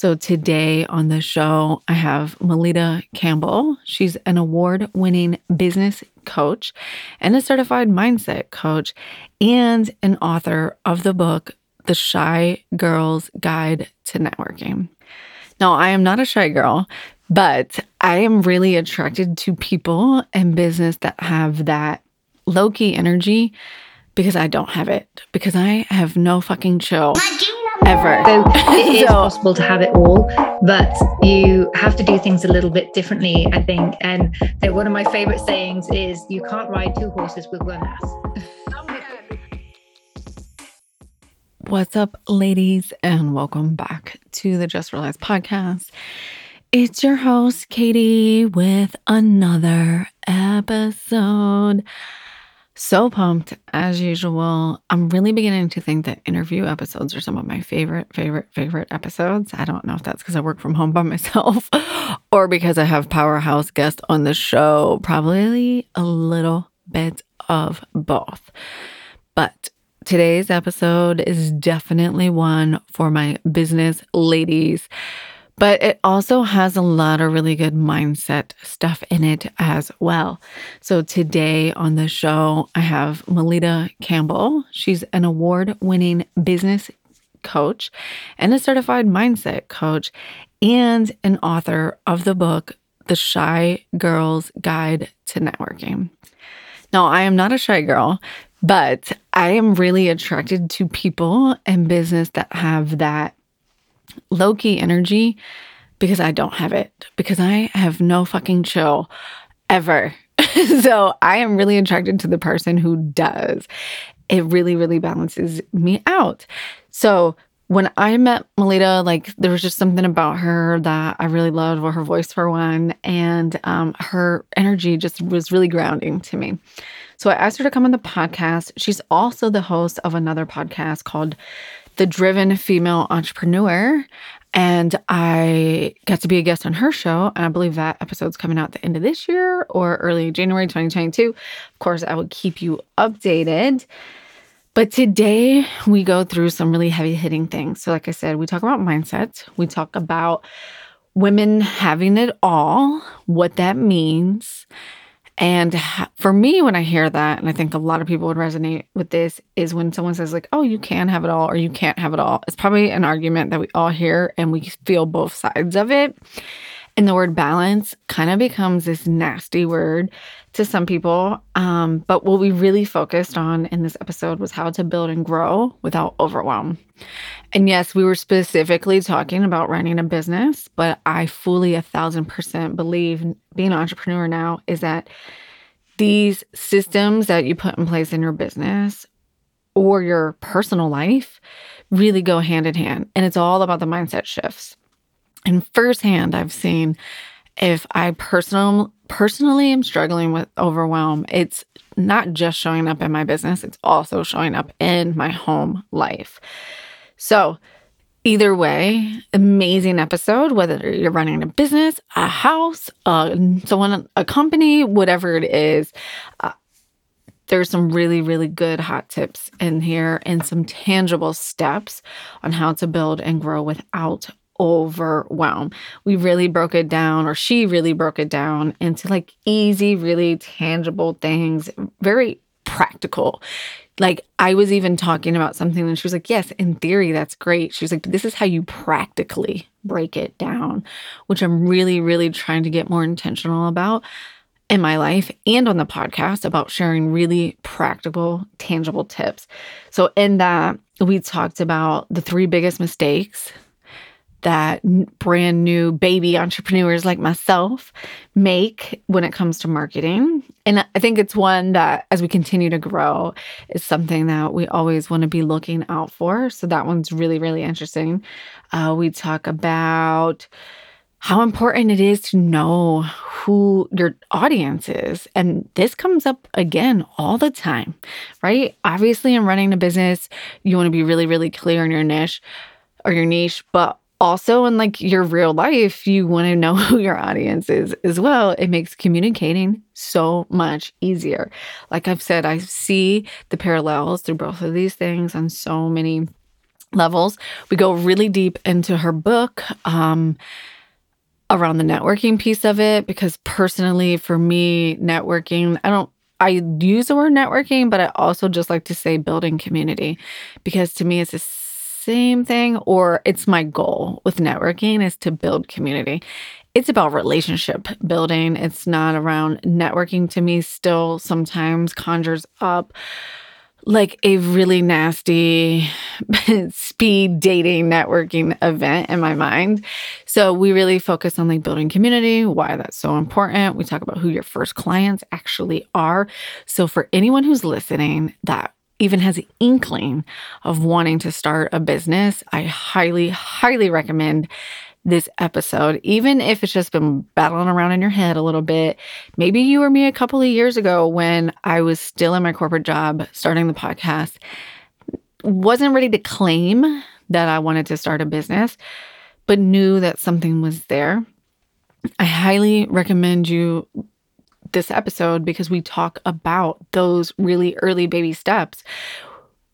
So today on the show, I have Melita Campbell. She's an award winning business coach and a certified mindset coach, and an author of the book, The Shy Girl's Guide to Networking. Now, I am not a shy girl, but I am really attracted to people and business that have that low key energy because I don't have it, because I have no fucking chill ever. So it is so, possible to have it all, but you have to do things a little bit differently, I think. And one of my favorite sayings is you can't ride two horses with one ass. What's up, ladies, and welcome back to the Just Realized podcast. It's your host, Katie, with another episode. So pumped as usual. I'm really beginning to think that interview episodes are some of my favorite, favorite, favorite episodes. I don't know if that's because I work from home by myself or because I have powerhouse guests on the show. Probably a little bit of both. But today's episode is definitely one for my business ladies but it also has a lot of really good mindset stuff in it as well. So today on the show, I have Melita Campbell. She's an award winning business coach and a certified mindset coach, and an author of the book, The Shy Girl's Guide to Networking. Now, I am not a shy girl, but I am really attracted to people and business that have that low key energy because I don't have it, because I have no fucking chill ever. so I am really attracted to the person who does. It really, really balances me out. So when I met Melita, like there was just something about her that I really loved, her voice for one, and um, her energy just was really grounding to me. So I asked her to come on the podcast. She's also the host of another podcast called The Driven Female Entrepreneur. And I got to be a guest on her show. And I believe that episode's coming out the end of this year or early January 2022. Of course, I will keep you updated. But today we go through some really heavy hitting things. So, like I said, we talk about mindset, we talk about women having it all, what that means, and for me, when I hear that, and I think a lot of people would resonate with this, is when someone says, like, oh, you can have it all or you can't have it all. It's probably an argument that we all hear and we feel both sides of it. And the word balance kind of becomes this nasty word to some people. Um, but what we really focused on in this episode was how to build and grow without overwhelm. And yes, we were specifically talking about running a business, but I fully a thousand percent believe being an entrepreneur now is that these systems that you put in place in your business or your personal life really go hand in hand. And it's all about the mindset shifts. And firsthand, I've seen if I personal personally am struggling with overwhelm, it's not just showing up in my business, it's also showing up in my home life. So, either way, amazing episode, whether you're running a business, a house, uh, someone, a company, whatever it is. Uh, there's some really, really good hot tips in here and some tangible steps on how to build and grow without overwhelm. We really broke it down, or she really broke it down into like easy, really tangible things, very practical. Like I was even talking about something and she was like, Yes, in theory, that's great. She was like, This is how you practically break it down, which I'm really, really trying to get more intentional about in my life and on the podcast about sharing really practical, tangible tips. So, in that, we talked about the three biggest mistakes that brand new baby entrepreneurs like myself make when it comes to marketing. And I think it's one that, as we continue to grow, is something that we always want to be looking out for. So that one's really, really interesting. Uh, we talk about how important it is to know who your audience is. And this comes up again all the time, right? Obviously, in running a business, you want to be really, really clear in your niche or your niche, but also in like your real life you want to know who your audience is as well it makes communicating so much easier like i've said i see the parallels through both of these things on so many levels. We go really deep into her book um, around the networking piece of it because personally, for me, networking, I don't. I use the word networking, but I also just like to say building community because to me it's the same thing or it's my goal with networking is to build community. It's about relationship building. It's not around networking to me still sometimes conjures up like a really nasty speed dating networking event in my mind. So we really focus on like building community, why that's so important. We talk about who your first clients actually are. So for anyone who's listening that even has an inkling of wanting to start a business, I highly, highly recommend this episode, even if it's just been battling around in your head a little bit. Maybe you or me a couple of years ago when I was still in my corporate job starting the podcast, wasn't ready to claim that I wanted to start a business, but knew that something was there. I highly recommend you this episode because we talk about those really early baby steps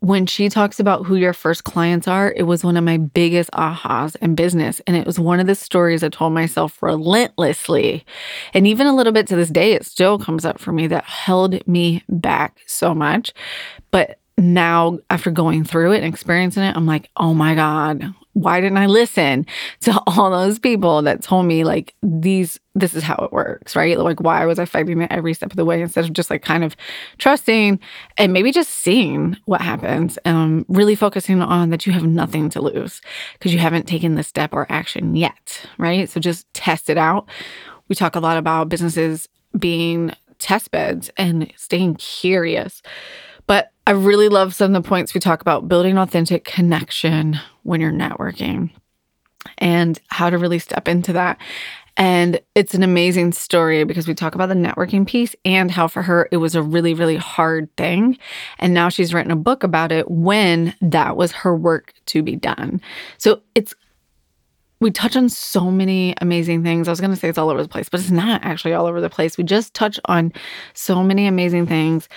when she talks about who your first clients are, it was one of my biggest ahas in business. And it was one of the stories I told myself relentlessly. And even a little bit to this day, it still comes up for me that held me back so much. But now, after going through it and experiencing it, I'm like, oh my God, why didn't I listen to all those people that told me like these this is how it works, right? Like why was I fighting it every step of the way instead of just like kind of trusting and maybe just seeing what happens. Um really focusing on that you have nothing to lose because you haven't taken the step or action yet, right? So just test it out. We talk a lot about businesses being test beds and staying curious. But I really love some of the points we talk about building authentic connection when you're networking and how to really step into that. And it's an amazing story because we talk about the networking piece and how for her it was a really, really hard thing. And now she's written a book about it when that was her work to be done. So it's, we touch on so many amazing things. I was going to say it's all over the place, but it's not actually all over the place. We just touch on so many amazing things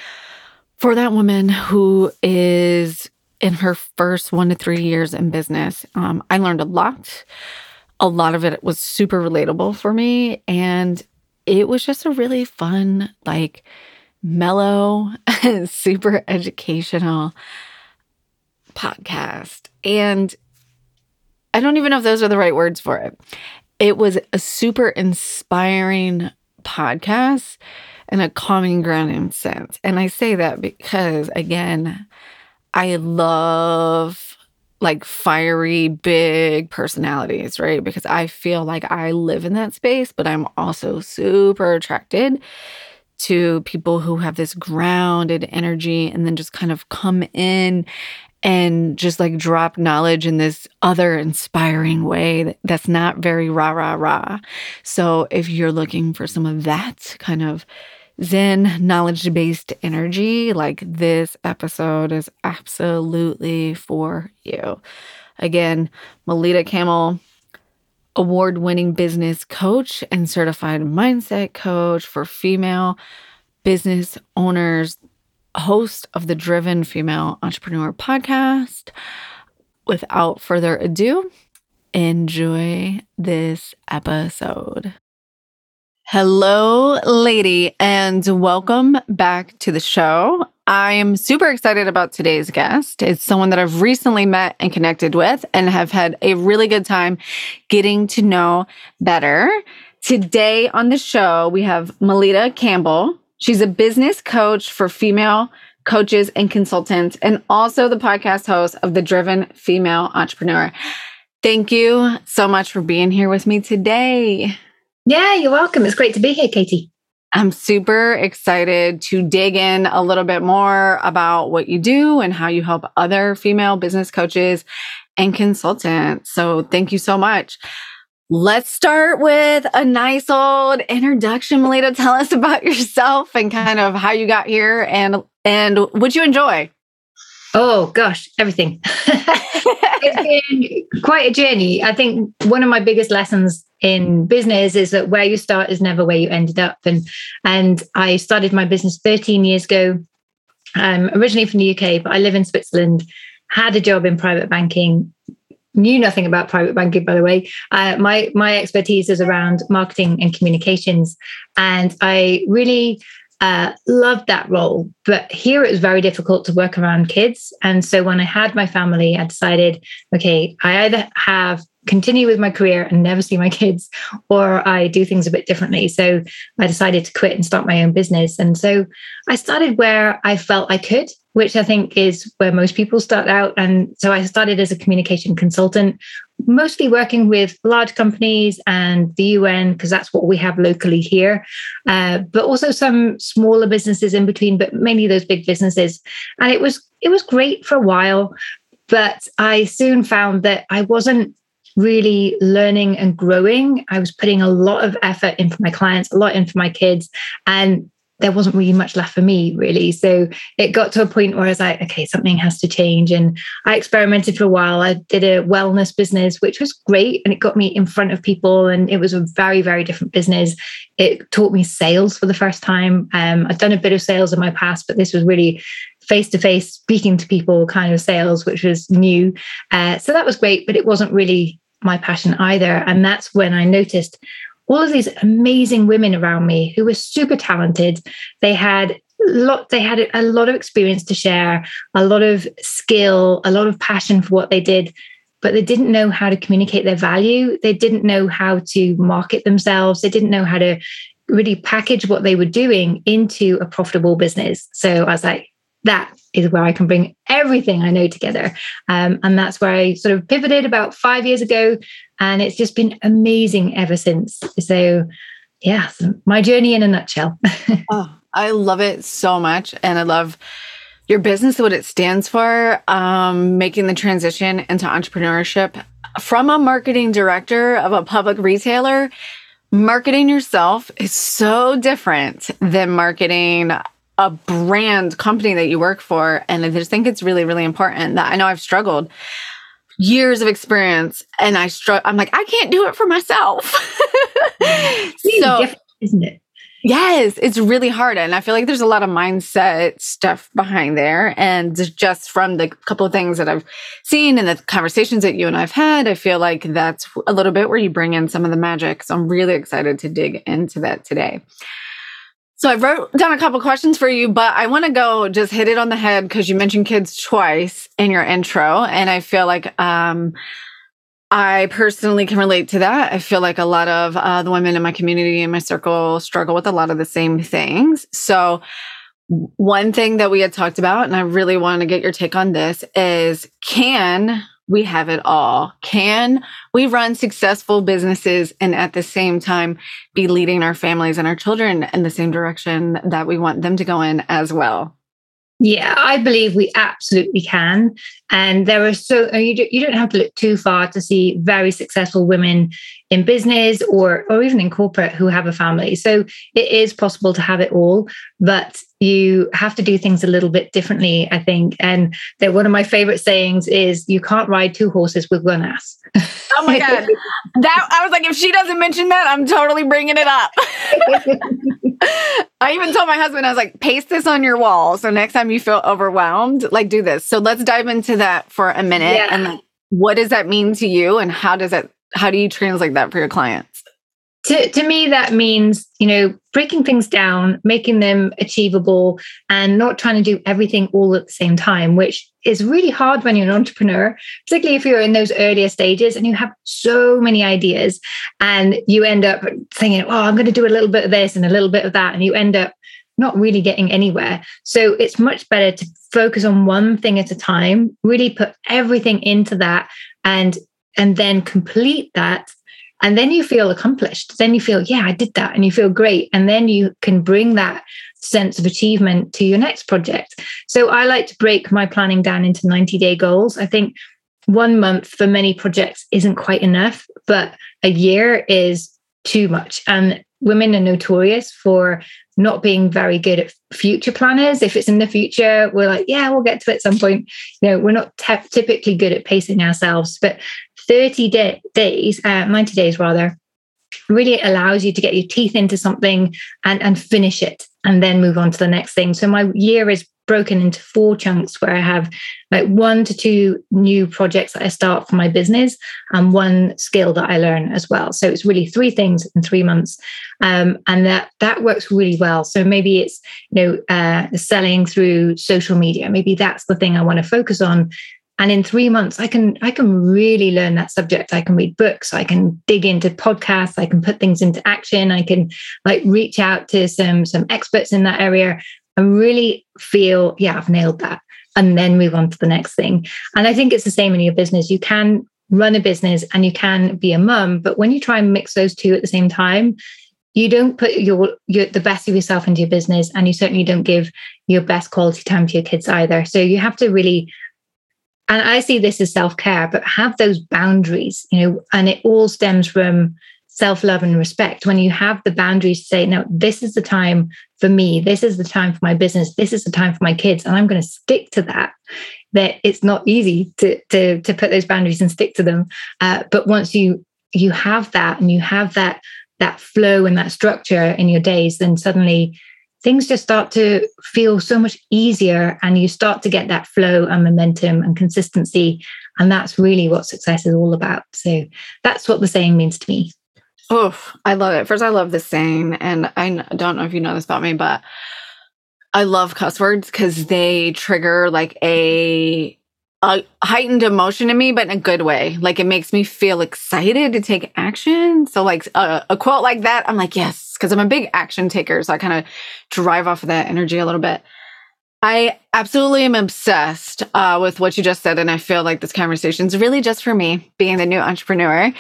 for that woman who is in her first one to three years in business, um, I learned a lot. A lot of it was super relatable for me. And it was just a really fun, like mellow, super educational podcast. And I don't even know if those are the right words for it. It was a super inspiring podcast in a common grounding sense. And I say that because, again, I love like fiery, big personalities, right? Because I feel like I live in that space, but I'm also super attracted to people who have this grounded energy and then just kind of come in and just like drop knowledge in this other inspiring way that's not very rah, rah, rah. So if you're looking for some of that kind of Zen knowledge based energy, like this episode is absolutely for you. Again, Melita Campbell, award winning business coach and certified mindset coach for female business owners, host of the Driven Female Entrepreneur podcast. Without further ado, enjoy this episode. Hello, lady, and welcome back to the show. I am super excited about today's guest. It's someone that I've recently met and connected with and have had a really good time getting to know better. Today on the show, we have Melita Campbell. She's a business coach for female coaches and consultants, and also the podcast host of The Driven Female Entrepreneur. Thank you so much for being here with me today. Yeah, you're welcome. It's great to be here, Katie. I'm super excited to dig in a little bit more about what you do and how you help other female business coaches and consultants. So, thank you so much. Let's start with a nice old introduction, Melita. Tell us about yourself and kind of how you got here and and what you enjoy. Oh gosh, everything. it's been quite a journey. I think one of my biggest lessons in business is that where you start is never where you ended up. And and I started my business 13 years ago. I'm originally from the UK, but I live in Switzerland. had a job in private banking knew nothing about private banking by the way uh, my my expertise is around marketing and communications and i really uh, loved that role. But here it was very difficult to work around kids. And so when I had my family, I decided, okay, I either have continue with my career and never see my kids, or I do things a bit differently. So I decided to quit and start my own business. And so I started where I felt I could, which I think is where most people start out. And so I started as a communication consultant, mostly working with large companies and the UN, because that's what we have locally here, uh, but also some smaller businesses in between, but mainly those big businesses. And it was it was great for a while, but I soon found that I wasn't really learning and growing. I was putting a lot of effort in for my clients, a lot in for my kids, and there wasn't really much left for me, really. So it got to a point where I was like, okay, something has to change. And I experimented for a while. I did a wellness business, which was great. And it got me in front of people. And it was a very, very different business. It taught me sales for the first time. Um, I'd done a bit of sales in my past, but this was really face to face speaking to people kind of sales, which was new. Uh, so that was great, but it wasn't really my passion either. And that's when I noticed all of these amazing women around me who were super talented. They had lot they had a lot of experience to share, a lot of skill, a lot of passion for what they did, but they didn't know how to communicate their value. They didn't know how to market themselves. They didn't know how to really package what they were doing into a profitable business. So I was like, that is where I can bring everything I know together. Um, and that's where I sort of pivoted about five years ago. And it's just been amazing ever since. So, yeah, my journey in a nutshell. oh, I love it so much. And I love your business, what it stands for, um, making the transition into entrepreneurship from a marketing director of a public retailer. Marketing yourself is so different than marketing a brand company that you work for. And I just think it's really, really important that I know I've struggled years of experience and I struggle. I'm like, I can't do it for myself. so, isn't it? Yes, it's really hard. And I feel like there's a lot of mindset stuff behind there. And just from the couple of things that I've seen and the conversations that you and I've had, I feel like that's a little bit where you bring in some of the magic. So I'm really excited to dig into that today. So I wrote down a couple questions for you, but I want to go just hit it on the head because you mentioned kids twice in your intro. And I feel like um, I personally can relate to that. I feel like a lot of uh, the women in my community and my circle struggle with a lot of the same things. So one thing that we had talked about, and I really want to get your take on this, is can we have it all? Can we run successful businesses and at the same time be leading our families and our children in the same direction that we want them to go in as well? Yeah, I believe we absolutely can. And there are so you you don't have to look too far to see very successful women in business or or even in corporate who have a family. So it is possible to have it all, but you have to do things a little bit differently, I think. And that one of my favorite sayings is you can't ride two horses with one ass. Oh my god. that I was like if she doesn't mention that, I'm totally bringing it up. I even told my husband, I was like, paste this on your wall. So next time you feel overwhelmed, like do this. So let's dive into that for a minute. Yeah. And like, what does that mean to you? And how does it, how do you translate that for your clients? To, to me, that means, you know, breaking things down, making them achievable, and not trying to do everything all at the same time, which is really hard when you're an entrepreneur, particularly if you're in those earlier stages and you have so many ideas and you end up thinking, oh, I'm going to do a little bit of this and a little bit of that. And you end up not really getting anywhere. So it's much better to focus on one thing at a time, really put everything into that and and then complete that and then you feel accomplished. Then you feel, yeah, I did that. And you feel great. And then you can bring that sense of achievement to your next project. So I like to break my planning down into 90 day goals. I think one month for many projects isn't quite enough, but a year is too much. And women are notorious for not being very good at future planners. If it's in the future, we're like, yeah, we'll get to it at some point. You know, we're not typically good at pacing ourselves, but 30 day- days, uh, 90 days rather, really allows you to get your teeth into something and, and finish it and then move on to the next thing. So my year is broken into four chunks where I have like one to two new projects that I start for my business and one skill that I learn as well. So it's really three things in three months. Um, and that that works really well. So maybe it's you know uh, selling through social media. Maybe that's the thing I want to focus on and in three months i can i can really learn that subject. I can read books. I can dig into podcasts. I can put things into action. I can like reach out to some some experts in that area and really feel yeah i've nailed that. And then move on to the next thing. And i think it's the same in your business. You can run a business and you can be a mum but when you try and mix those two at the same time you don't put your, your the best of yourself into your business and you certainly don't give your best quality time to your kids either. So you have to really and I see this as self care, but have those boundaries, you know, and it all stems from self love and respect. When you have the boundaries to say, no, this is the time for me, this is the time for my business, this is the time for my kids, and I'm going to stick to that. That it's not easy to to to put those boundaries and stick to them, uh, but once you you have that and you have that that flow and that structure in your days, then suddenly things just start to feel so much easier and you start to get that flow and momentum and consistency. And that's really what success is all about. So that's what the saying means to me. Oh i love it. First i love the saying and i don't know if you know this about me but i love cuss words because they trigger like a a heightened emotion in me, but in a good way. Like it makes me feel excited to take action. So, like a, a quote like that, I'm like, yes, because I'm a big action taker. So I kind of drive off of that energy a little bit. I absolutely am obsessed uh, with what you just said. And I feel like this conversation is really just for me, being the new entrepreneur,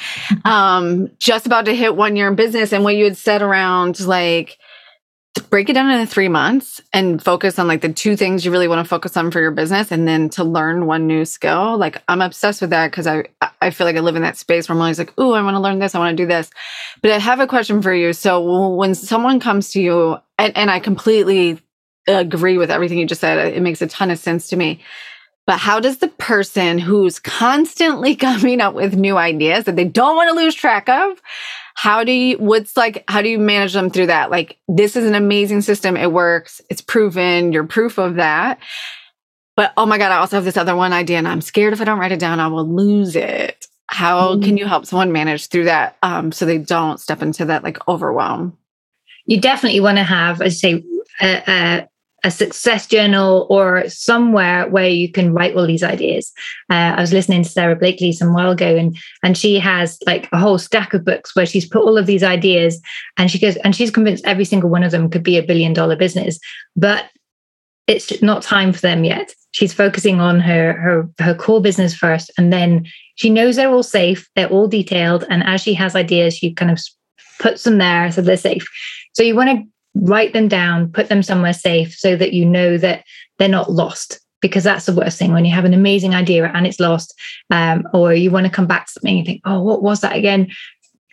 um, just about to hit one year in business. And what you had said around like, break it down into three months and focus on like the two things you really want to focus on for your business and then to learn one new skill. Like i'm obsessed with that because i i feel like i live in that space where i'm always like oh i want to learn this i want to do this. But i have a question for you. So when someone comes to you and, and i completely agree with everything you just said it makes a ton of sense to me. But how does the person who's constantly coming up with new ideas that they don't want to lose track of how do you what's like how do you manage them through that? Like this is an amazing system. It works. It's proven. You're proof of that. But oh my god i also have this other one idea and i'm scared if i don't write it down i will lose it. How mm. can you help someone manage through that um, so they don't step into that like overwhelm? You definitely want to have as I say a, a, a success journal or somewhere where you can write all these ideas. Uh, I was listening to Sara Blakely some while ago, and and she has like a whole stack of books where she's put all of these ideas, and she goes and she's convinced every single one of them could be a billion dollar business, but it's not time for them yet. She's focusing on her her her core business first, and then she knows they're all safe, they're all detailed, and as she has ideas, she kind of puts them there so they're safe. So you want to write them down, put them somewhere safe so that you know that they're not lost. Because that's the worst thing when you have an amazing idea and it's lost, um, or you want to come back to something and think, oh, what was that again?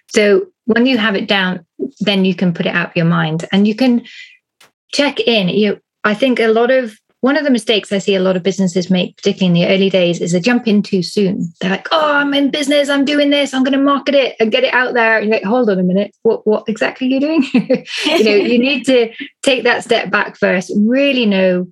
So when you have it down, then you can put it out of your mind and you can check in. You, I think a lot of one of the mistakes I see a lot of businesses make, particularly in the early days, is they jump in too soon. They're like, "Oh, I'm in business. I'm doing this. I'm going to market it and get it out there." And like, hold on a minute, what what exactly are you doing? you know, you need to take that step back first. Really know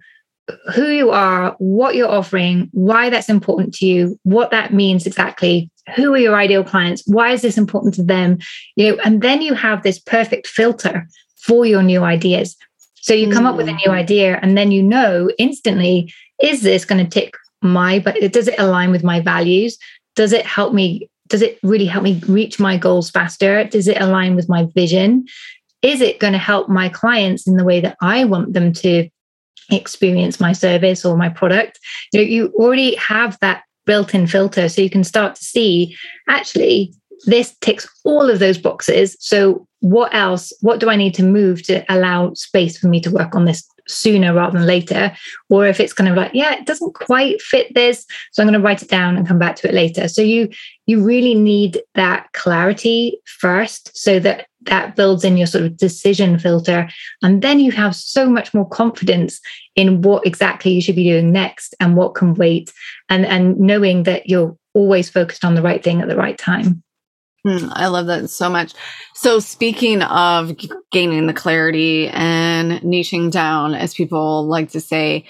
who you are, what you're offering, why that's important to you, what that means exactly. Who are your ideal clients? Why is this important to them? You know, and then you have this perfect filter for your new ideas so you come up with a new mm. idea and then you know instantly, is this going to tick my, but does it align with my values? Does it help me? Does it really help me reach my goals faster? Does it align with my vision? Is it going to help my clients in the way that I want them to experience my service or my product? You know, you already have that built-in filter so you can start to see actually this ticks all of those boxes. So, what else? What do I need to move to allow space for me to work on this sooner rather than later? Or if it's kind of like, yeah, it doesn't quite fit this, so I'm going to write it down and come back to it later. So you you really need that clarity first, so that that builds in your sort of decision filter, and then you have so much more confidence in what exactly you should be doing next and what can wait, and and knowing that you're always focused on the right thing at the right time. Mm, I love that so much. So, speaking of gaining the clarity and niching down, as people like to say,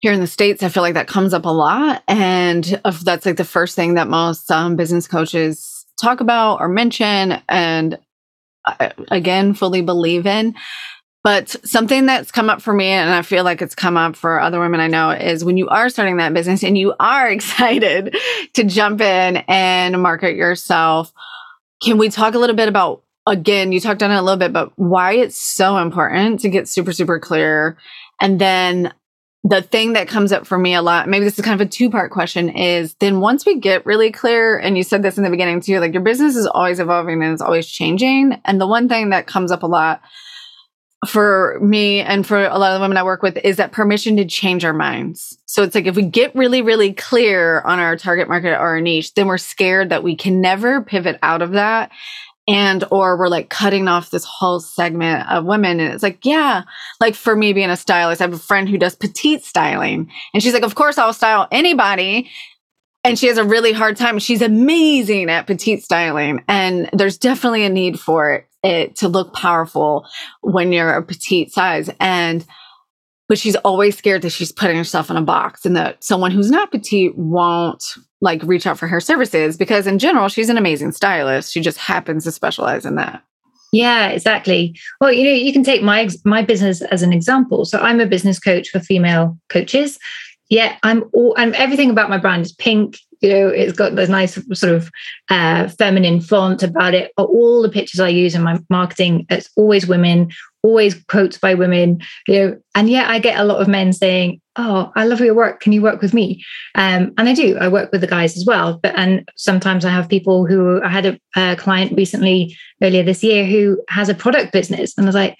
here in the states i feel like that comes up a lot and that's like the first thing that most um, business coaches talk about or mention and uh, again fully believe in but something that's come up for me and i feel like it's come up for other women i know is when you are starting that business and you are excited to jump in and market yourself can we talk a little bit about again you talked on it a little bit but why it's so important to get super super clear and then the thing that comes up for me a lot, maybe this is kind of a two part question, is then once we get really clear, and you said this in the beginning too, like your business is always evolving and it's always changing. And the one thing that comes up a lot for me and for a lot of the women I work with is that permission to change our minds. So it's like if we get really, really clear on our target market or our niche, then we're scared that we can never pivot out of that. And or we're like cutting off this whole segment of women. And it's like yeah like for me being a stylist i have a friend who does petite styling. And she's like of course i'll style anybody and she has a really hard time. She's amazing at petite styling and there's definitely a need for it, it to look powerful when you're a petite size. And but she's always scared that she's putting herself in a box and that someone who's not petite won't like reach out for her services because in general she's an amazing stylist. She just happens to specialize in that. Yeah exactly. Well you know you can take my my business as an example. So i'm a business coach for female coaches yeah i'm all and everything about my brand is pink you know it's got this nice sort of uh, feminine font about it. All the pictures i use in my marketing it's always women always quotes by women you know. And yet i get a lot of men saying oh i love your work. Can you work with me? Um, and i do. I work with the guys as well. But and sometimes i have people who i had a, a client recently earlier this year who has a product business. And i was like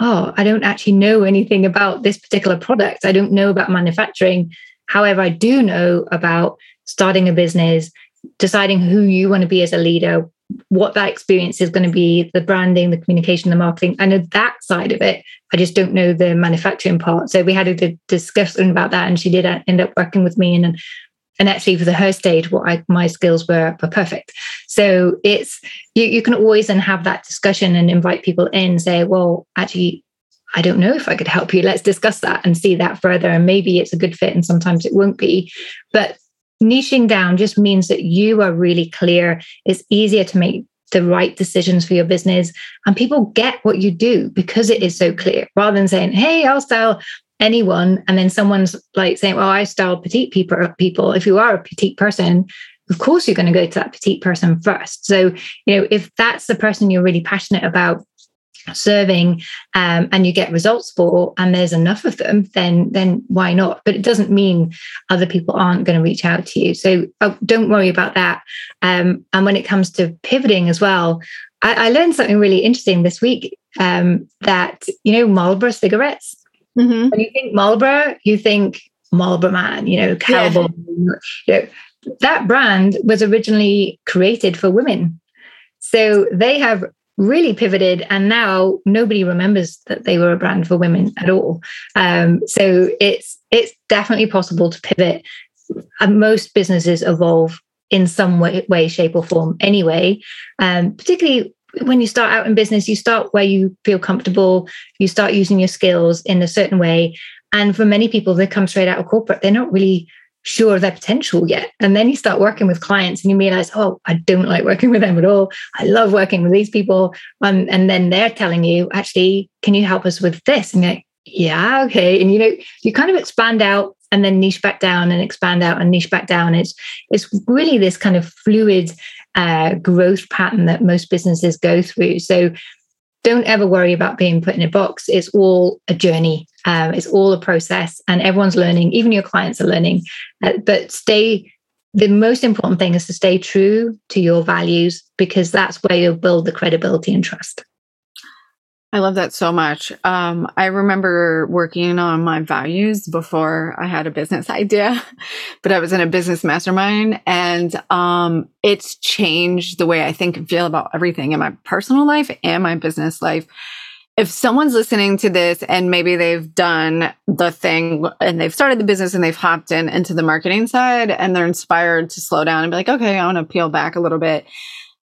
oh i don't actually know anything about this particular product. I don't know about manufacturing. However i do know about starting a business deciding who you want to be as a leader what that experience is going to be the branding the communication the marketing. I know that side of it. I just don't know the manufacturing part. So we had a discussion about that and she did end up working with me and and actually for the her stage what I, my skills were were perfect so it's you, you can always then have that discussion and invite people in say well actually I don't know if I could help you. Let's discuss that and see that further. And maybe it's a good fit and sometimes it won't be. But niching down just means that you are really clear. It's easier to make the right decisions for your business. And people get what you do because it is so clear rather than saying, hey, I'll style anyone. And then someone's like saying, well, I style petite people. people. If you are a petite person, of course you're going to go to that petite person first. So, you know, if that's the person you're really passionate about, serving um, and you get results for and there's enough of them then then why not but it doesn't mean other people aren't going to reach out to you so oh, don't worry about that um, and when it comes to pivoting as well I, learned something really interesting this week um, that you know Marlboro cigarettes mm-hmm. when you think Marlboro you think Marlboro man you know cowboy yeah. you know that brand was originally created for women so they have really pivoted and now nobody remembers that they were a brand for women at all um, so it's it's definitely possible to pivot and most businesses evolve in some way, way shape or form anyway um, particularly when you start out in business you start where you feel comfortable you start using your skills in a certain way and for many people they come straight out of corporate they're not really sure of their potential yet. And then you start working with clients and you realize, oh, I don't like working with them at all. I love working with these people. Um, and then they're telling you, actually, can you help us with this? And you're like, yeah, okay. And you know, you kind of expand out and then niche back down and expand out and niche back down. It's it's really this kind of fluid uh, growth pattern that most businesses go through. So don't ever worry about being put in a box. It's all a journey. Um, it's all a process, and everyone's learning. Even your clients are learning. Uh, but stay. The most important thing is to stay true to your values because that's where you'll build the credibility and trust. I love that so much. Um, I remember working on my values before I had a business idea, but I was in a business mastermind and um, it's changed the way I think and feel about everything in my personal life and my business life. If someone's listening to this and maybe they've done the thing and they've started the business and they've hopped in into the marketing side and they're inspired to slow down and be like, okay, I want to peel back a little bit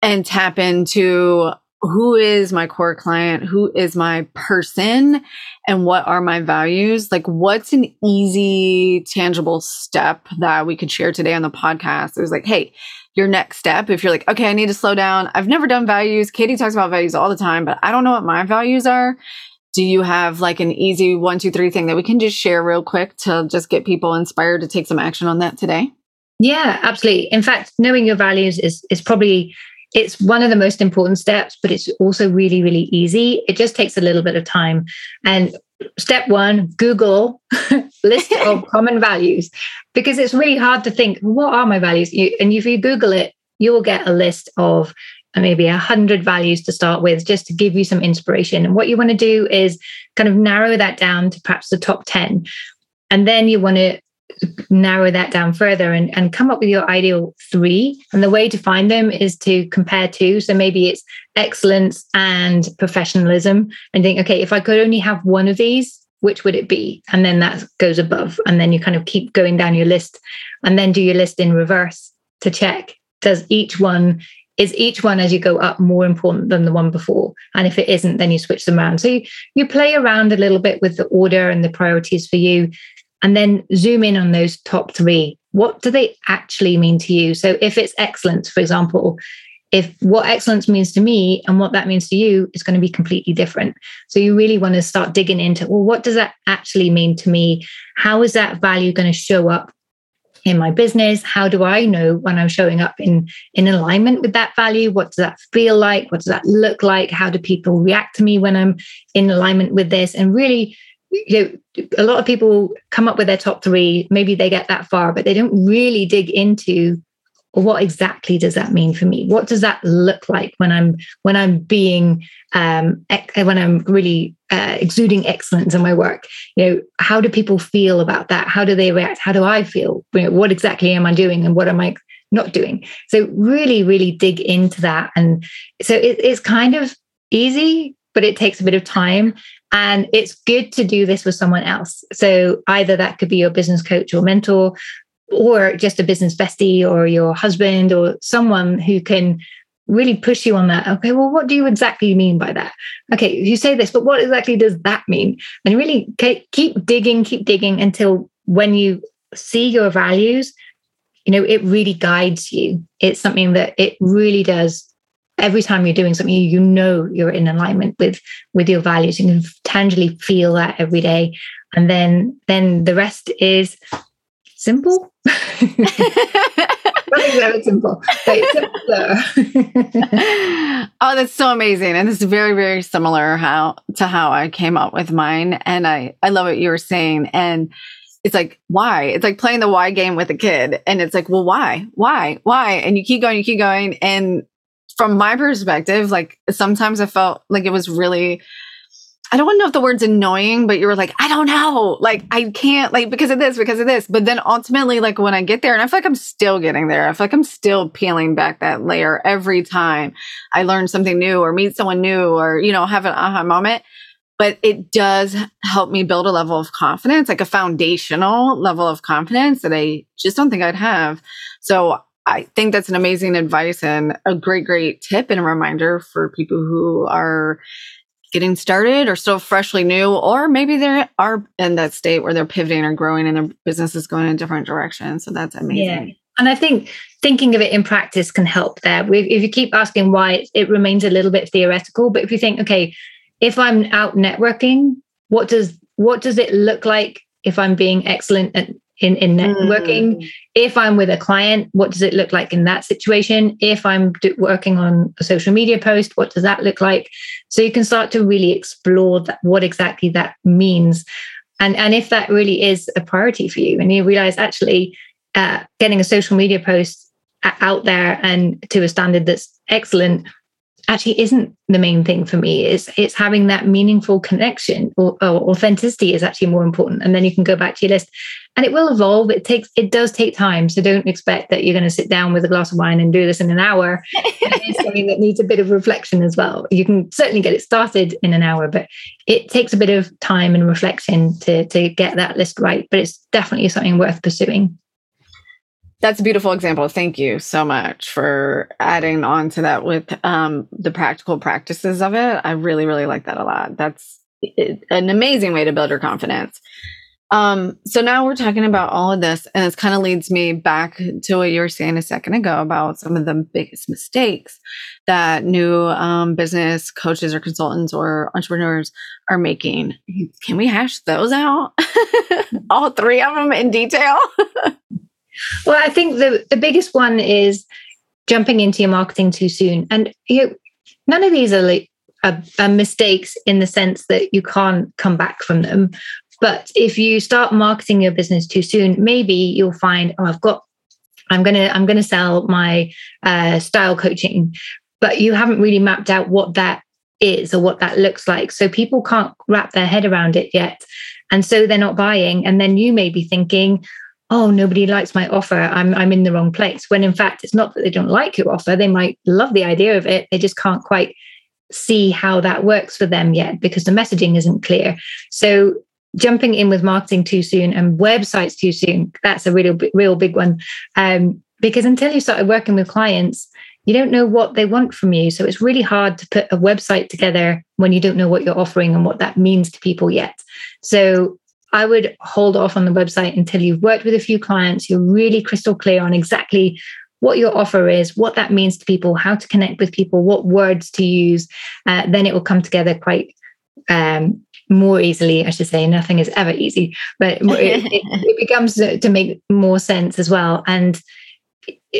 and tap into who is my core client? Who is my person? And what are my values? Like, what's an easy, tangible step that we could share today on the podcast? It was like, hey, your next step, if you're like, okay, I need to slow down. I've never done values. Katie talks about values all the time, but I don't know what my values are. Do you have like an easy one, two, three thing that we can just share real quick to just get people inspired to take some action on that today? Yeah, absolutely. In fact, knowing your values is is probably it's one of the most important steps, but it's also really, really easy. It just takes a little bit of time. And step one, Google list of common values, because it's really hard to think, what are my values? And if you Google it, you will get a list of uh, maybe a hundred values to start with, just to give you some inspiration. And what you want to do is kind of narrow that down to perhaps the top 10. And then you want to narrow that down further and, and come up with your ideal three. And the way to find them is to compare two. So maybe it's excellence and professionalism and think, okay, if I could only have one of these, which would it be? And then that goes above. And then you kind of keep going down your list and then do your list in reverse to check does each one is each one as you go up more important than the one before and if it isn't then you switch them around so you, you play around a little bit with the order and the priorities for you and then zoom in on those top three. What do they actually mean to you? So, if it's excellence, for example, if what excellence means to me and what that means to you is going to be completely different. So, you really want to start digging into well, what does that actually mean to me? How is that value going to show up in my business how do i know when i'm showing up in in alignment with that value what does that feel like what does that look like how do people react to me when i'm in alignment with this and really you know, a lot of people come up with their top three. Maybe they get that far, but they don't really dig into what exactly does that mean for me? What does that look like when I'm when I'm being um, when I'm really uh, exuding excellence in my work? You know, how do people feel about that? How do they react? How do I feel? You know, what exactly am I doing, and what am I not doing? So really, really dig into that, and so it, it's kind of easy, but it takes a bit of time. And it's good to do this with someone else. So either that could be your business coach or mentor, or just a business bestie or your husband or someone who can really push you on that. Okay, well, what do you exactly mean by that? Okay, you say this, but what exactly does that mean? And really keep digging, keep digging until when you see your values, you know, it really guides you. It's something that it really does every time you're doing something you know you're in alignment with with your values you can tangibly feel that every day and then then the rest is simple simple. oh, that's so amazing. And it's very, very similar how to how I came up with mine. And I, I love what you were saying. And it's like, why? It's like playing the why game with a kid. And it's like, well, why? Why? Why? And you keep going, you keep going. And from my perspective, like sometimes I felt like it was really I don't know if the word's annoying, but you were like, I don't know. Like, I can't, like, because of this, because of this. But then ultimately, like, when I get there, and I feel like I'm still getting there, I feel like I'm still peeling back that layer every time I learn something new or meet someone new or, you know, have an aha moment. But it does help me build a level of confidence, like a foundational level of confidence that I just don't think I'd have. So I think that's an amazing advice and a great, great tip and a reminder for people who are getting started or still freshly new, or maybe they are in that state where they're pivoting or growing and their business is going in a different direction. So that's amazing. Yeah. And I think thinking of it in practice can help there. If you keep asking why, it remains a little bit theoretical. But if you think, okay, if I'm out networking, what does what does it look like if I'm being excellent at in, in networking. Mm. If I'm with a client, what does it look like in that situation? If I'm do, working on a social media post, what does that look like? So you can start to really explore that, what exactly that means. And, and if that really is a priority for you, and you realize actually uh, getting a social media post out there and to a standard that's excellent actually isn't the main thing for me. Is it's having that meaningful connection or, or, authenticity is actually more important. And then you can go back to your list. And it will evolve. It takes it does take time. So don't expect that you're going to sit down with a glass of wine and do this in an hour. It's something that needs a bit of reflection as well. You can certainly get it started in an hour but it takes a bit of time and reflection to to get that list right. But it's definitely something worth pursuing that's a beautiful example. Thank you so much for adding on to that with um, the practical practices of it. I really, really like that a lot. That's an amazing way to build your confidence. Um, so now we're talking about all of this, and this kind of leads me back to what you were saying a second ago about some of the biggest mistakes that new um, business coaches or consultants or entrepreneurs are making. Can we hash those out? all three of them in detail? well, I think the the biggest one is jumping into your marketing too soon, and you know, none of these are like mistakes in the sense that you can't come back from them. But if you start marketing your business too soon, maybe you'll find, oh, I've got, I'm gonna, I'm gonna sell my uh, style coaching, but you haven't really mapped out what that is or what that looks like. So people can't wrap their head around it yet. And so they're not buying. And then you may be thinking, oh, nobody likes my offer. I'm, I'm in the wrong place. When in fact, it's not that they don't like your offer. They might love the idea of it. They just can't quite see how that works for them yet because the messaging isn't clear. So jumping in with marketing too soon and websites too soon, that's a real, real big one. Um, because until you started working with clients, you don't know what they want from you. So it's really hard to put a website together when you don't know what you're offering and what that means to people yet. So I would hold off on the website until you've worked with a few clients, you're really crystal clear on exactly what your offer is, what that means to people, how to connect with people, what words to use, uh, then it will come together quite um, more easily. I should say, nothing is ever easy, but it, it, it becomes to make more sense as well. And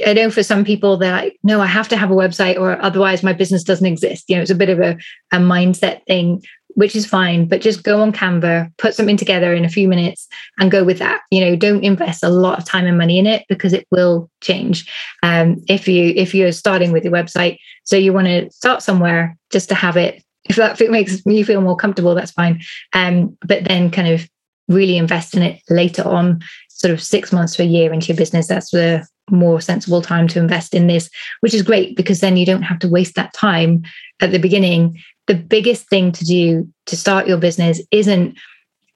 I know for some people they're like, no, I have to have a website or otherwise my business doesn't exist. You know, it's a bit of a, a mindset thing which is fine, but just go on Canva, put something together in a few minutes and go with that. You know, don't invest a lot of time and money in it because it will change. Um, if you if you're starting with your website, so you want to start somewhere just to have it. If that makes you feel more comfortable, that's fine. Um, but then kind of really invest in it later on, sort of six months to a year into your business. That's the more sensible time to invest in this, which is great because then you don't have to waste that time at the beginning the biggest thing to do to start your business isn't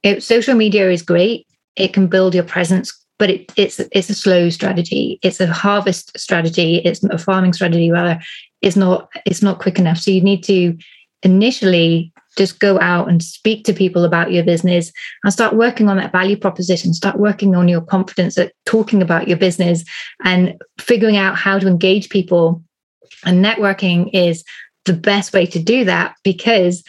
it, social media is great. It can build your presence but it, it's it's a slow strategy. It's a harvest strategy. It's a farming strategy rather. It's not it's not quick enough. So you need to initially just go out and speak to people about your business and start working on that value proposition. Start working on your confidence at talking about your business and figuring out how to engage people. And networking is the best way to do that because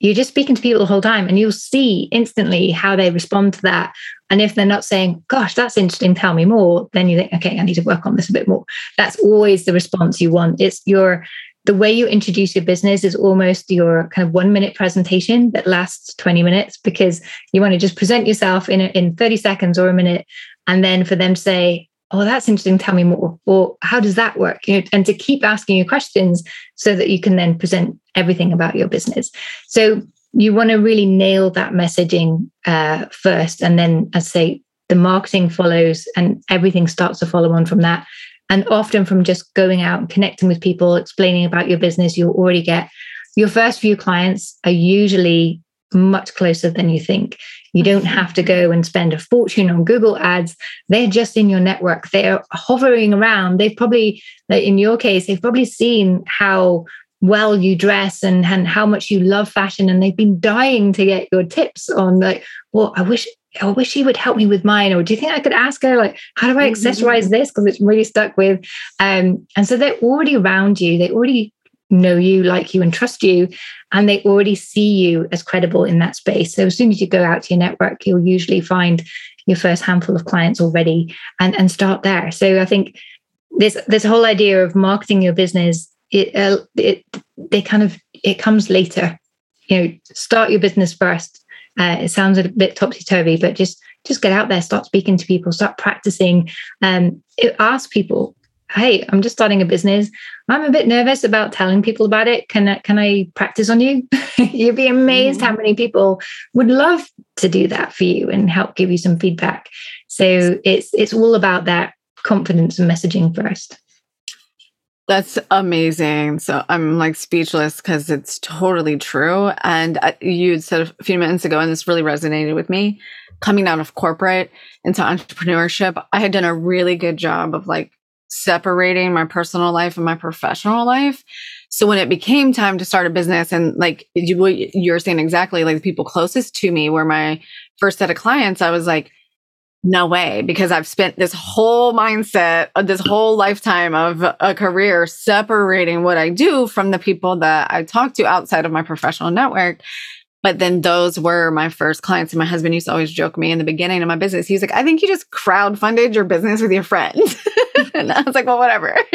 you're just speaking to people the whole time and you'll see instantly how they respond to that. And if they're not saying, gosh, that's interesting, tell me more, then you think, okay, I need to work on this a bit more. That's always the response you want. It's your the way you introduce your business is almost your kind of one minute presentation that lasts 20 minutes because you want to just present yourself in, a, in 30 seconds or a minute. And then for them to say, oh that's interesting. Tell me more. Or how does that work? You know, and to keep asking you questions so that you can then present everything about your business. So you want to really nail that messaging uh, first and then as I say the marketing follows and everything starts to follow on from that. And often from just going out and connecting with people explaining about your business you'll already get your first few clients are usually much closer than you think. You don't have to go and spend a fortune on Google ads. They're just in your network. They're hovering around. They've probably, in your case, they've probably seen how well you dress and, and how much you love fashion. And they've been dying to get your tips on like, well, I wish I wish she would help me with mine. Or do you think I could ask her, like, how do I accessorize mm-hmm. this? Because it's really stuck with. Um, and so they're already around you. They already know you, like you, and trust you. And they already see you as credible in that space. So as soon as you go out to your network, you'll usually find your first handful of clients already and, and start there. So I think this this whole idea of marketing your business, it, uh, it they kind of it comes later. You know, start your business first. Uh, it sounds a bit topsy turvy, but just just get out there, start speaking to people, start practicing. Um, ask people, hey, I'm just starting a business. I'm a bit nervous about telling people about it. Can I, can I practice on you? You'd be amazed how mm. many people would love to do that for you and help give you some feedback. So it's it's all about that confidence and messaging first. That's amazing. So I'm like speechless because it's totally true. And uh, you said a few minutes ago, and this really resonated with me coming out of corporate into entrepreneurship, I had done a really good job of like separating my personal life and my professional life. So when it became time to start a business and like you, you're saying exactly like the people closest to me were my first set of clients, I was like, no way, because I've spent this whole mindset, uh, this whole lifetime of a career separating what I do from the people that I talk to outside of my professional network. But then those were my first clients. And my husband used to always joke me in the beginning of my business. He's like, I think you just crowdfunded your business with your friends. and I was like, well, whatever.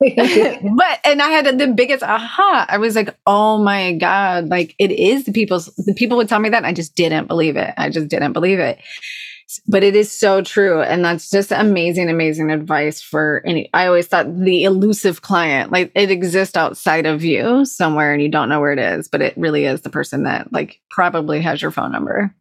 but and I had the biggest aha. I was like, oh my God, like it is the people's the people would tell me that. I just didn't believe it. I just didn't believe it. But it is so true. And that's just amazing, amazing advice for any I always thought the elusive client, like it exists outside of you somewhere and you don't know where it is, but it really is the person that like probably has your phone number.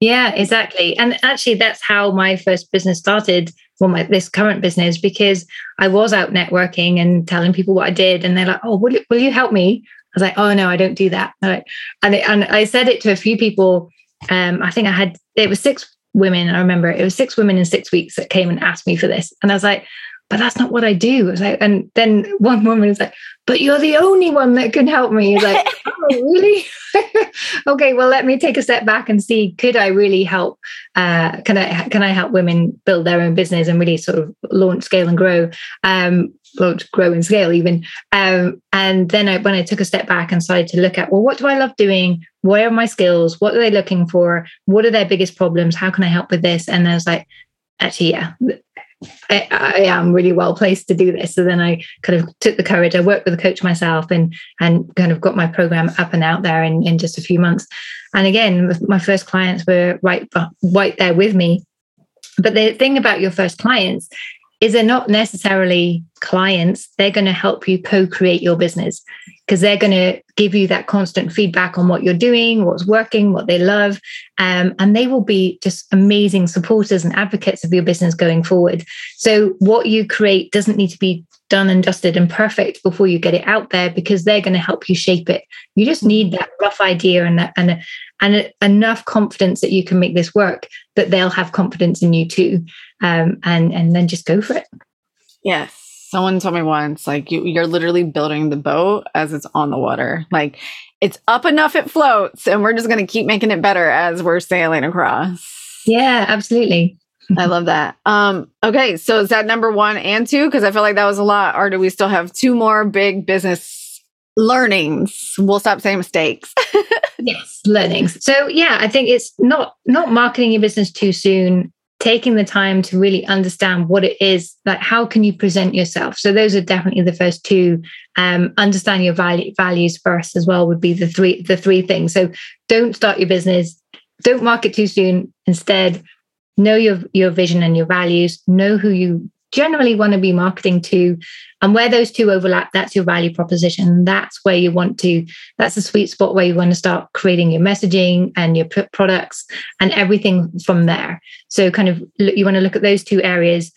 Yeah, exactly. And actually, that's how my first business started. Well, my this current business because I was out networking and telling people what I did, and they're like, "Oh, will you, will you help me?" I was like, "Oh no, I don't do that." And and I said it to a few people. Um, I think I had it was six women. I remember it was six women in six weeks that came and asked me for this, and I was like, but that's not what I do. I was like, and then one woman was like, but you're the only one that can help me. He's like, oh, really? okay, well, let me take a step back and see, could I really help? Uh, can I can I help women build their own business and really sort of launch, scale, and grow? Um, launch, grow, and scale even. Um, and then I, when I took a step back and started to look at, well, what do I love doing? Where are my skills? What are they looking for? What are their biggest problems? How can I help with this? And I was like, actually, yeah, I, I, am really well placed to do this. So then I kind of took the courage. I worked with a coach myself and and kind of got my program up and out there in, in just a few months. And again, my first clients were right right there with me. But the thing about your first clients is they're not necessarily clients. They're going to help you co-create your business because they're going to give you that constant feedback on what you're doing, what's working, what they love. Um, and they will be just amazing supporters and advocates of your business going forward. So, what you create doesn't need to be done and dusted and perfect before you get it out there because they're going to help you shape it. You just need that rough idea and, and, and enough confidence that you can make this work that they'll have confidence in you too. Um, and, and then just go for it. Yes someone told me once like you, you're literally building the boat as it's on the water. Like it's up enough it floats and we're just going to keep making it better as we're sailing across. Yeah absolutely. I love that. Um okay so is that number one and two? Because i feel like that was a lot. Or do we still have two more big business learnings? We'll stop saying mistakes. Yes learnings. So yeah i think it's not not marketing your business too soon taking the time to really understand what it is like how can you present yourself? So those are definitely the first two um, understand your value, values first as well would be the three the three things. So don't start your business don't market too soon. Instead know your your vision and your values. Know who you generally want to be marketing to and where those two overlap that's your value proposition. That's where you want to that's the sweet spot where you want to start creating your messaging and your products and everything from there. So kind of you want to look at those two areas.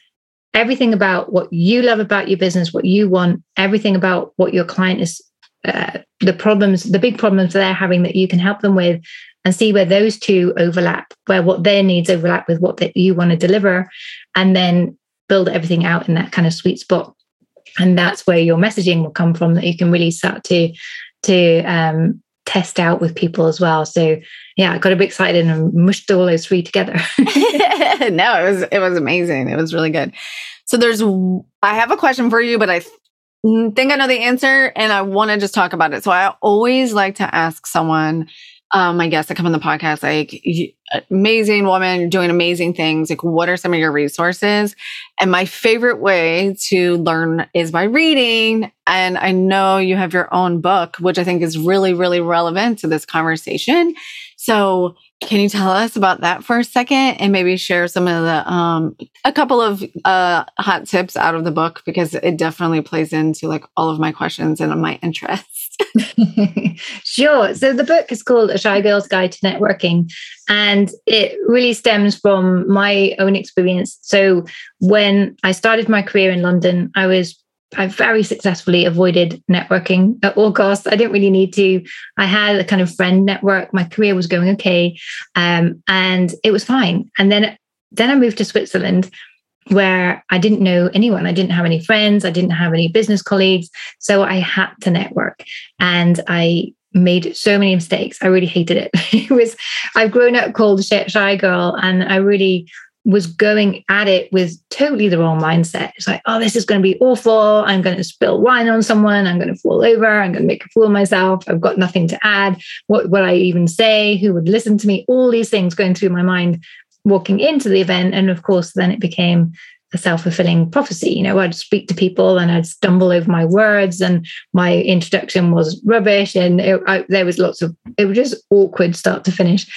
Everything about what you love about your business what you want everything about what your client is uh, the problems the big problems they're having that you can help them with and see where those two overlap where what their needs overlap with what that you want to deliver and then build everything out in that kind of sweet spot and that's where your messaging will come from that you can really start to to um, test out with people as well. So yeah i got a bit excited and mushed all those three together. No it was it was amazing. It was really good. So there's i have a question for you but i think i know the answer and i want to just talk about it. So i always like to ask someone um, my guests that come on the podcast, like amazing woman, doing amazing things. Like, what are some of your resources? And my favorite way to learn is by reading. And I know you have your own book, which I think is really, really relevant to this conversation. So, can you tell us about that for a second and maybe share some of the um a couple of uh hot tips out of the book because it definitely plays into like all of my questions and my interests. sure. So the book is called A Shy Girl's Guide to Networking, and it really stems from my own experience. So when I started my career in London, I was I very successfully avoided networking at all costs. I didn't really need to. I had a kind of friend network. My career was going okay, um, and it was fine. And then then I moved to Switzerland, where I didn't know anyone. I didn't have any friends. I didn't have any business colleagues. So I had to network, and I made so many mistakes. I really hated it. it was I've grown up called shy girl, and I really was going at it with totally the wrong mindset. It's like, oh, this is going to be awful. I'm going to spill wine on someone. I'm going to fall over. I'm going to make a fool of myself. I've got nothing to add. What would I even say? Who would listen to me? All these things going through my mind walking into the event. And of course, then it became a self-fulfilling prophecy. You know, I'd speak to people and I'd stumble over my words, and my introduction was rubbish, and it, I, there was lots of it was just awkward start to finish.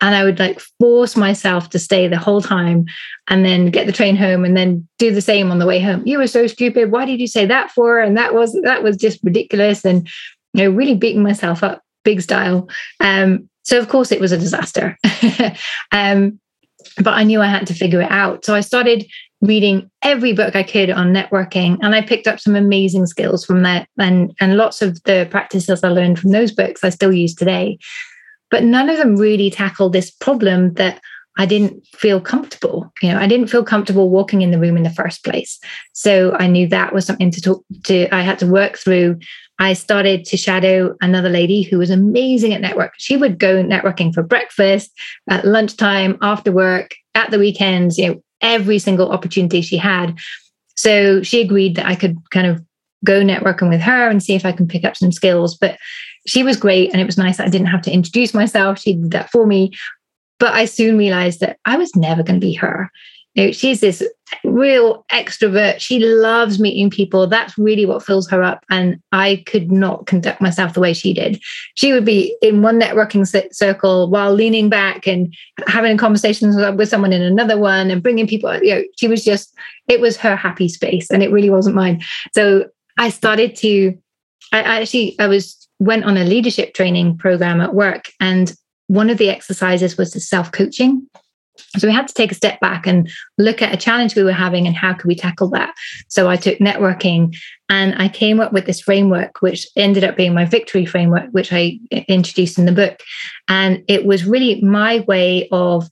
And I would like force myself to stay the whole time and then get the train home and then do the same on the way home. You were so stupid. Why did you say that for? And that was that was just ridiculous. And you know, really beating myself up big style. Um, so of course it was a disaster. um, but I knew I had to figure it out. So I started reading every book I could on networking, and I picked up some amazing skills from that. And and lots of the practices I learned from those books I still use today but none of them really tackled this problem that I didn't feel comfortable. You know, I didn't feel comfortable walking in the room in the first place. So I knew that was something to talk to, I had to work through. I started to shadow another lady who was amazing at network. She would go networking for breakfast, at lunchtime, after work, at the weekends, you know, every single opportunity she had. So she agreed that I could kind of go networking with her and see if I can pick up some skills. But she was great and it was nice that I didn't have to introduce myself. She did that for me. But I soon realized that I was never going to be her. Know, she's this real extrovert. She loves meeting people. That's really what fills her up. And I could not conduct myself the way she did. She would be in one networking circle while leaning back and having conversations with someone in another one and bringing people. You know, she was just, it was her happy space and it really wasn't mine. So I started to, I actually, I was went on a leadership training program at work and one of the exercises was the self-coaching so we had to take a step back and look at a challenge we were having and how could we tackle that so i took networking and i came up with this framework which ended up being my victory framework which i introduced in the book and it was really my way of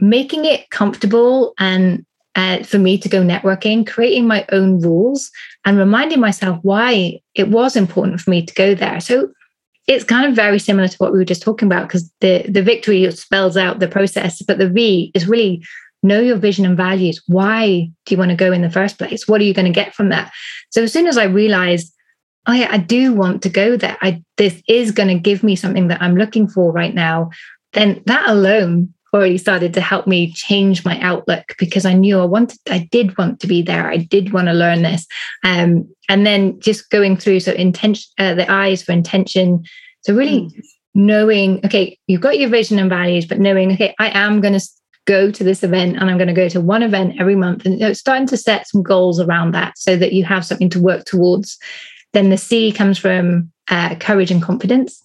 making it comfortable and uh, for me to go networking, creating my own rules and reminding myself why it was important for me to go there. So it's kind of very similar to what we were just talking about because the, the victory spells out the process, but the V is really know your vision and values. Why do you want to go in the first place? What are you going to get from that? So as soon as I realized, oh yeah, I do want to go there. I this is going to give me something that I'm looking for right now. Then that alone already started to help me change my outlook because I knew I wanted, I did want to be there. I did want to learn this. Um, and then just going through, so intention, uh, the eyes for intention. So really mm. knowing, okay, you've got your vision and values, but knowing, okay, I am going to go to this event and I'm going to go to one event every month and you know, starting to set some goals around that so that you have something to work towards. Then the C comes from uh, courage and confidence.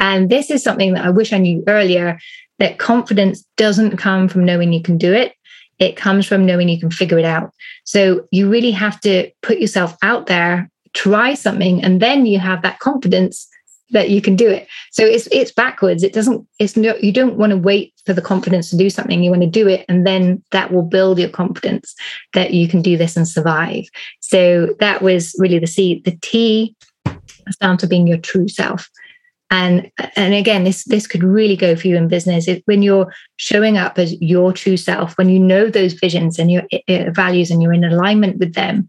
And this is something that I wish I knew earlier that confidence doesn't come from knowing you can do it. It comes from knowing you can figure it out. So you really have to put yourself out there, try something, and then you have that confidence that you can do it. So it's it's backwards. It doesn't, it's no, you don't want to wait for the confidence to do something. You want to do it, and then that will build your confidence that you can do this and survive. So that was really the C. The T down to being your true self and and again this this could really go for you in business. It, when you're showing up as your true self when you know those visions and your uh, values and you're in alignment with them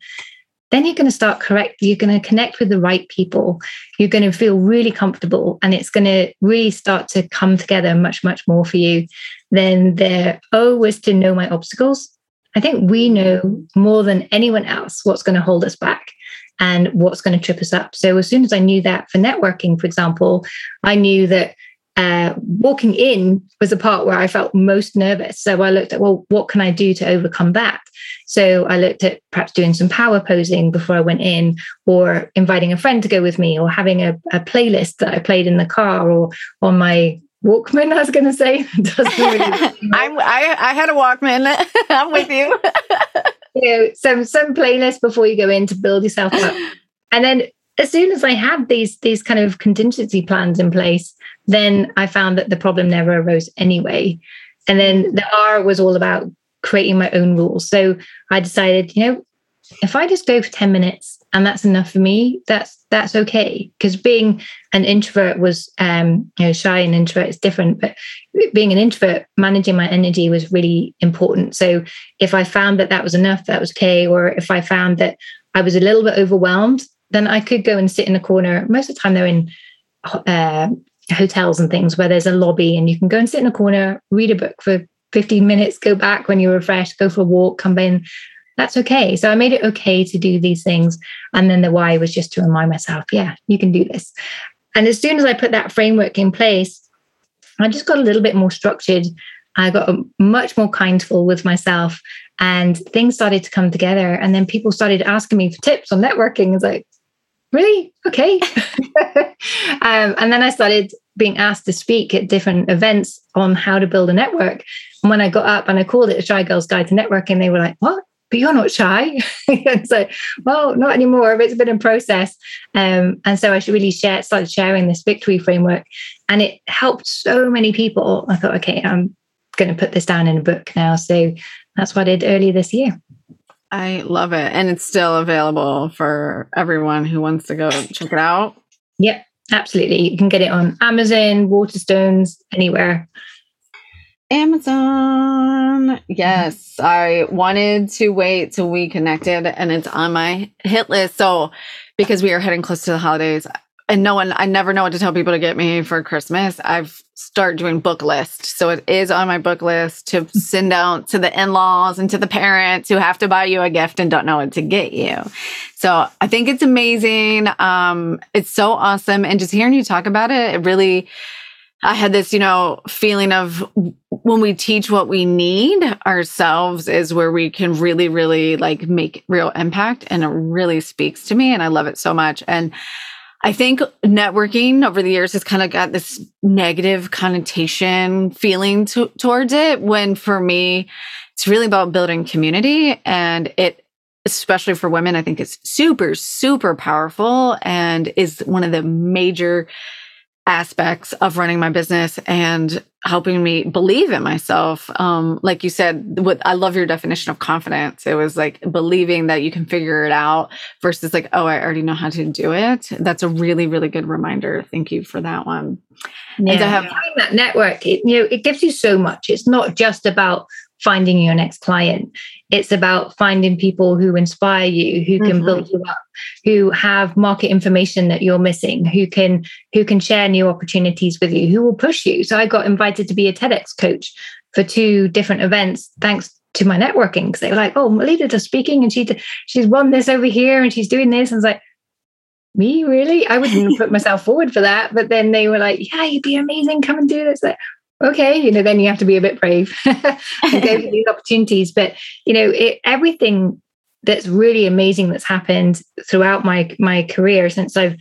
then you're going to start correct you're going to connect with the right people. You're going to feel really comfortable and it's going to really start to come together much much more for you then the o was to know my obstacles. I think we know more than anyone else what's going to hold us back and what's going to trip us up. So as soon as I knew that for networking, for example, I knew that uh, walking in was the part where I felt most nervous. So I looked at, well, what can I do to overcome that? So I looked at perhaps doing some power posing before I went in, or inviting a friend to go with me, or having a, a playlist that I played in the car or on my Walkman, I was going to say. really I'm, I, I had a Walkman. I'm with you. You know, some some playlist before you go in to build yourself up. And then as soon as I had these these kind of contingency plans in place, then I found that the problem never arose anyway. And then mm. the R was all about creating my own rules. So I decided, you know, if I just go for 10 minutes and that's enough for me, that's that's okay. Because being an introvert was um, you know, shy and introvert is different, but being an introvert, managing my energy was really important. So if I found that that was enough, that was okay. Or if I found that I was a little bit overwhelmed, then I could go and sit in a corner. Most of the time, they're in uh, hotels and things where there's a lobby and you can go and sit in a corner, read a book for 15 minutes, go back when you're refreshed, go for a walk, come in. That's okay. So I made it okay to do these things. And then the why was just to remind myself, yeah, you can do this. And as soon as I put that framework in place, I just got a little bit more structured. I got much more kindful with myself and things started to come together. And then people started asking me for tips on networking. It's like, really? Okay. um, and then I started being asked to speak at different events on how to build a network. And when I got up and I called it a Shy Girl's Guide to Networking, they were like, what? But you're not shy. and so, well, not anymore. It's been in process. Um, and so I should really share, started sharing this victory framework. And it helped so many people. I thought, okay, I'm going to put this down in a book now. So that's what I did earlier this year. I love it. And it's still available for everyone who wants to go check it out. Yep, absolutely. You can get it on Amazon, Waterstones, anywhere. Amazon. Yes, I wanted to wait till we connected and it's on my hit list. So, because we are heading close to the holidays, and no one, I never know what to tell people to get me for Christmas. I've start doing book lists. So it is on my book list to send out to the in-laws and to the parents who have to buy you a gift and don't know what to get you. So I think it's amazing. Um, it's so awesome. And just hearing you talk about it, it really, I had this, you know, feeling of when we teach what we need ourselves is where we can really, really like make real impact. And it really speaks to me. And I love it so much. And I think networking over the years has kind of got this negative connotation feeling to, towards it. When for me, it's really about building community and it, especially for women, I think it's super, super powerful and is one of the major aspects of running my business and helping me believe in myself. Um, like you said, what I love your definition of confidence. It was like believing that you can figure it out versus like, oh, I already know how to do it. That's a really, really good reminder. Thank you for that one. Yeah, and to have that network, it, you know, it gives you so much. It's not just about finding your next client. It's about finding people who inspire you, who can mm-hmm. build you up, who have market information that you're missing, who can who can share new opportunities with you, who will push you. So I got invited to be a TEDx coach for two different events thanks to my networking because they were like, "Oh, Melita does speaking and she she's won this over here and she's doing this." And it's like, "Me, really? I wouldn't put myself forward for that." But then they were like, "Yeah, you'd be amazing. Come and do this." Like, okay, you know, then you have to be a bit brave and go for these opportunities. But you know, it, everything that's really amazing that's happened throughout my my career since I've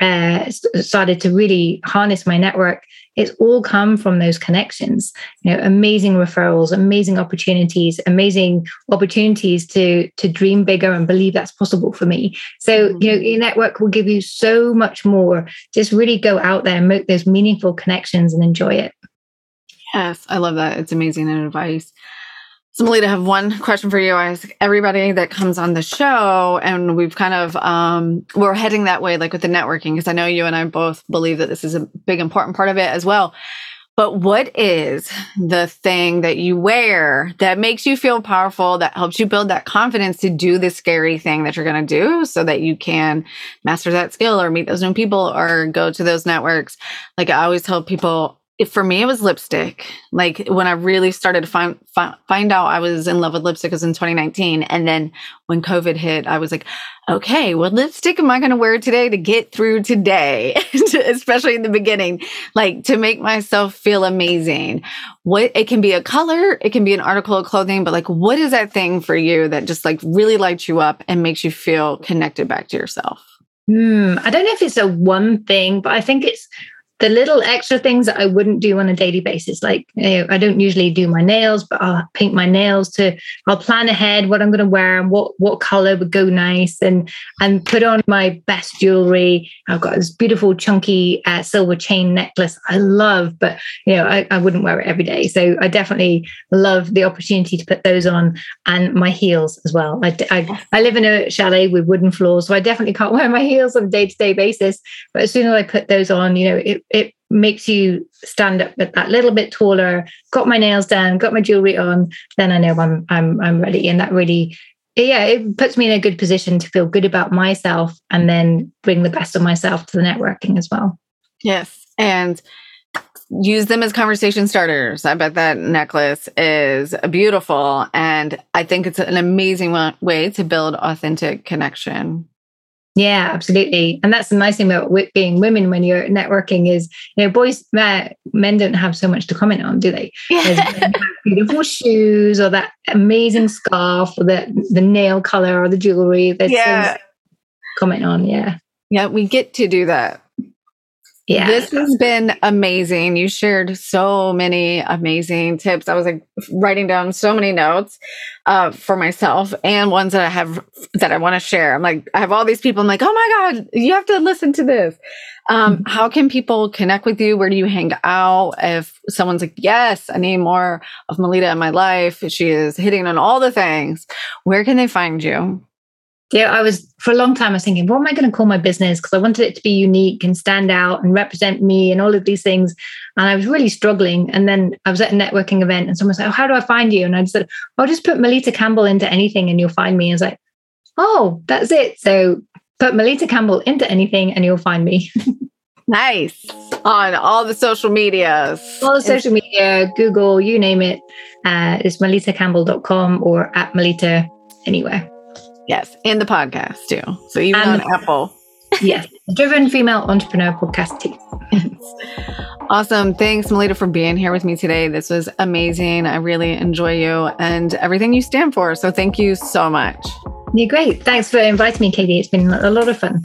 uh, started to really harness my network. It's all come from those connections. You know, amazing referrals, amazing opportunities, amazing opportunities to to dream bigger and believe that's possible for me. So, mm-hmm. you know, your network will give you so much more. Just really go out there and make those meaningful connections and enjoy it. Yes, I love that. It's amazing advice. So, Melita, I have one question for you. I ask everybody that comes on the show, and we've kind of um, we're heading that way, like with the networking, because I know you and I both believe that this is a big important part of it as well. But what is the thing that you wear that makes you feel powerful, that helps you build that confidence to do the scary thing that you're going to do so that you can master that skill or meet those new people or go to those networks? Like I always tell people, for me, it was lipstick. Like when I really started to find find out I was in love with lipstick was in 2019, and then when COVID hit, I was like, okay, what lipstick am I going to wear today to get through today? Especially in the beginning, like to make myself feel amazing. What it can be a color, it can be an article of clothing, but like, what is that thing for you that just like really lights you up and makes you feel connected back to yourself? Hmm, I don't know if it's a one thing, but I think it's the little extra things that I wouldn't do on a daily basis. Like you know, I don't usually do my nails, but I'll paint my nails to I'll plan ahead what I'm going to wear and what what color would go nice and and put on my best jewelry. I've got this beautiful chunky uh, silver chain necklace I love, but you know I, I wouldn't wear it every day. So I definitely love the opportunity to put those on and my heels as well. I, I, I live in a chalet with wooden floors, so I definitely can't wear my heels on a day to day basis. But as soon as I put those on, you know, it it makes you stand up with that little bit taller, got my nails done, got my jewelry on, then I know I'm I'm I'm ready. And that really yeah, it puts me in a good position to feel good about myself and then bring the best of myself to the networking as well. Yes. And use them as conversation starters. I bet that necklace is beautiful. And I think it's an amazing way to build authentic connection. Yeah, absolutely. And that's the nice thing about being women when you're networking is, you know, boys, uh, men don't have so much to comment on, do they? Yeah. beautiful shoes or that amazing scarf or the, the nail color or the jewelry. There's yeah. comment on. Yeah. Yeah, we get to do that. Yeah. This has been amazing. You shared so many amazing tips. I was like writing down so many notes uh, for myself and ones that I have that I want to share. I'm like, I have all these people. I'm like, oh my God, you have to listen to this. Um, mm-hmm. How can people connect with you? Where do you hang out? If someone's like, yes, I need more of Melita in my life, she is hitting on all the things, where can they find you? Yeah, I was for a long time. I was thinking, what am I going to call my business? Because I wanted it to be unique and stand out and represent me and all of these things. And I was really struggling. And then I was at a networking event, and someone said, "Oh, how do I find you?" And I said, "I'll just put Melita Campbell into anything, and you'll find me." And I was like, "Oh, that's it." So put Melita Campbell into anything, and you'll find me. nice on all the social medias, all the social media, Google, you name it. Uh, it's melitacampbell.com or at Melita anywhere. Yes, and the podcast too. So even and on Apple. yes, Driven Female Entrepreneur Podcast too. awesome. Thanks, Melita, for being here with me today. This was amazing. I really enjoy you and everything you stand for. So thank you so much. You're great. Thanks for inviting me, Katie. It's been a lot of fun.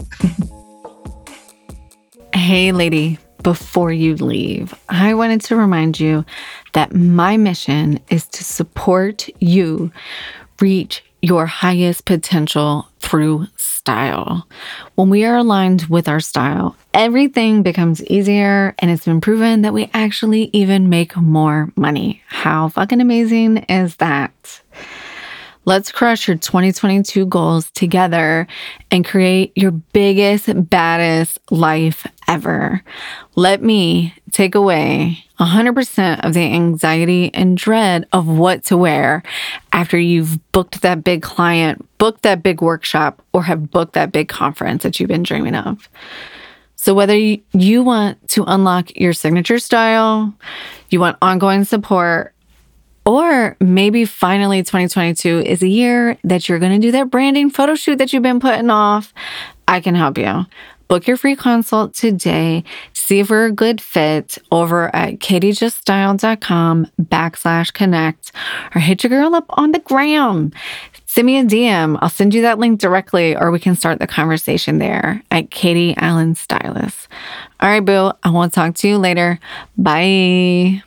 hey, lady. Before you leave, I wanted to remind you that my mission is to support you reach your highest potential through style. When we are aligned with our style, everything becomes easier and it's been proven that we actually even make more money. How fucking amazing is that? Let's crush your 2022 goals together and create your biggest, baddest life ever. Let me take away 100% of the anxiety and dread of what to wear after you've booked that big client, booked that big workshop, or have booked that big conference that you've been dreaming of. So, whether you want to unlock your signature style, you want ongoing support, or maybe finally 2022 is a year that you're going to do that branding photo shoot that you've been putting off. I can help you. Book your free consult today. See if we're a good fit over at katiejuststyle.com backslash connect or hit your girl up on the gram. Send me a DM. I'll send you that link directly or we can start the conversation there at Katie Allen Stylist. All right, boo. I will talk to you later. Bye.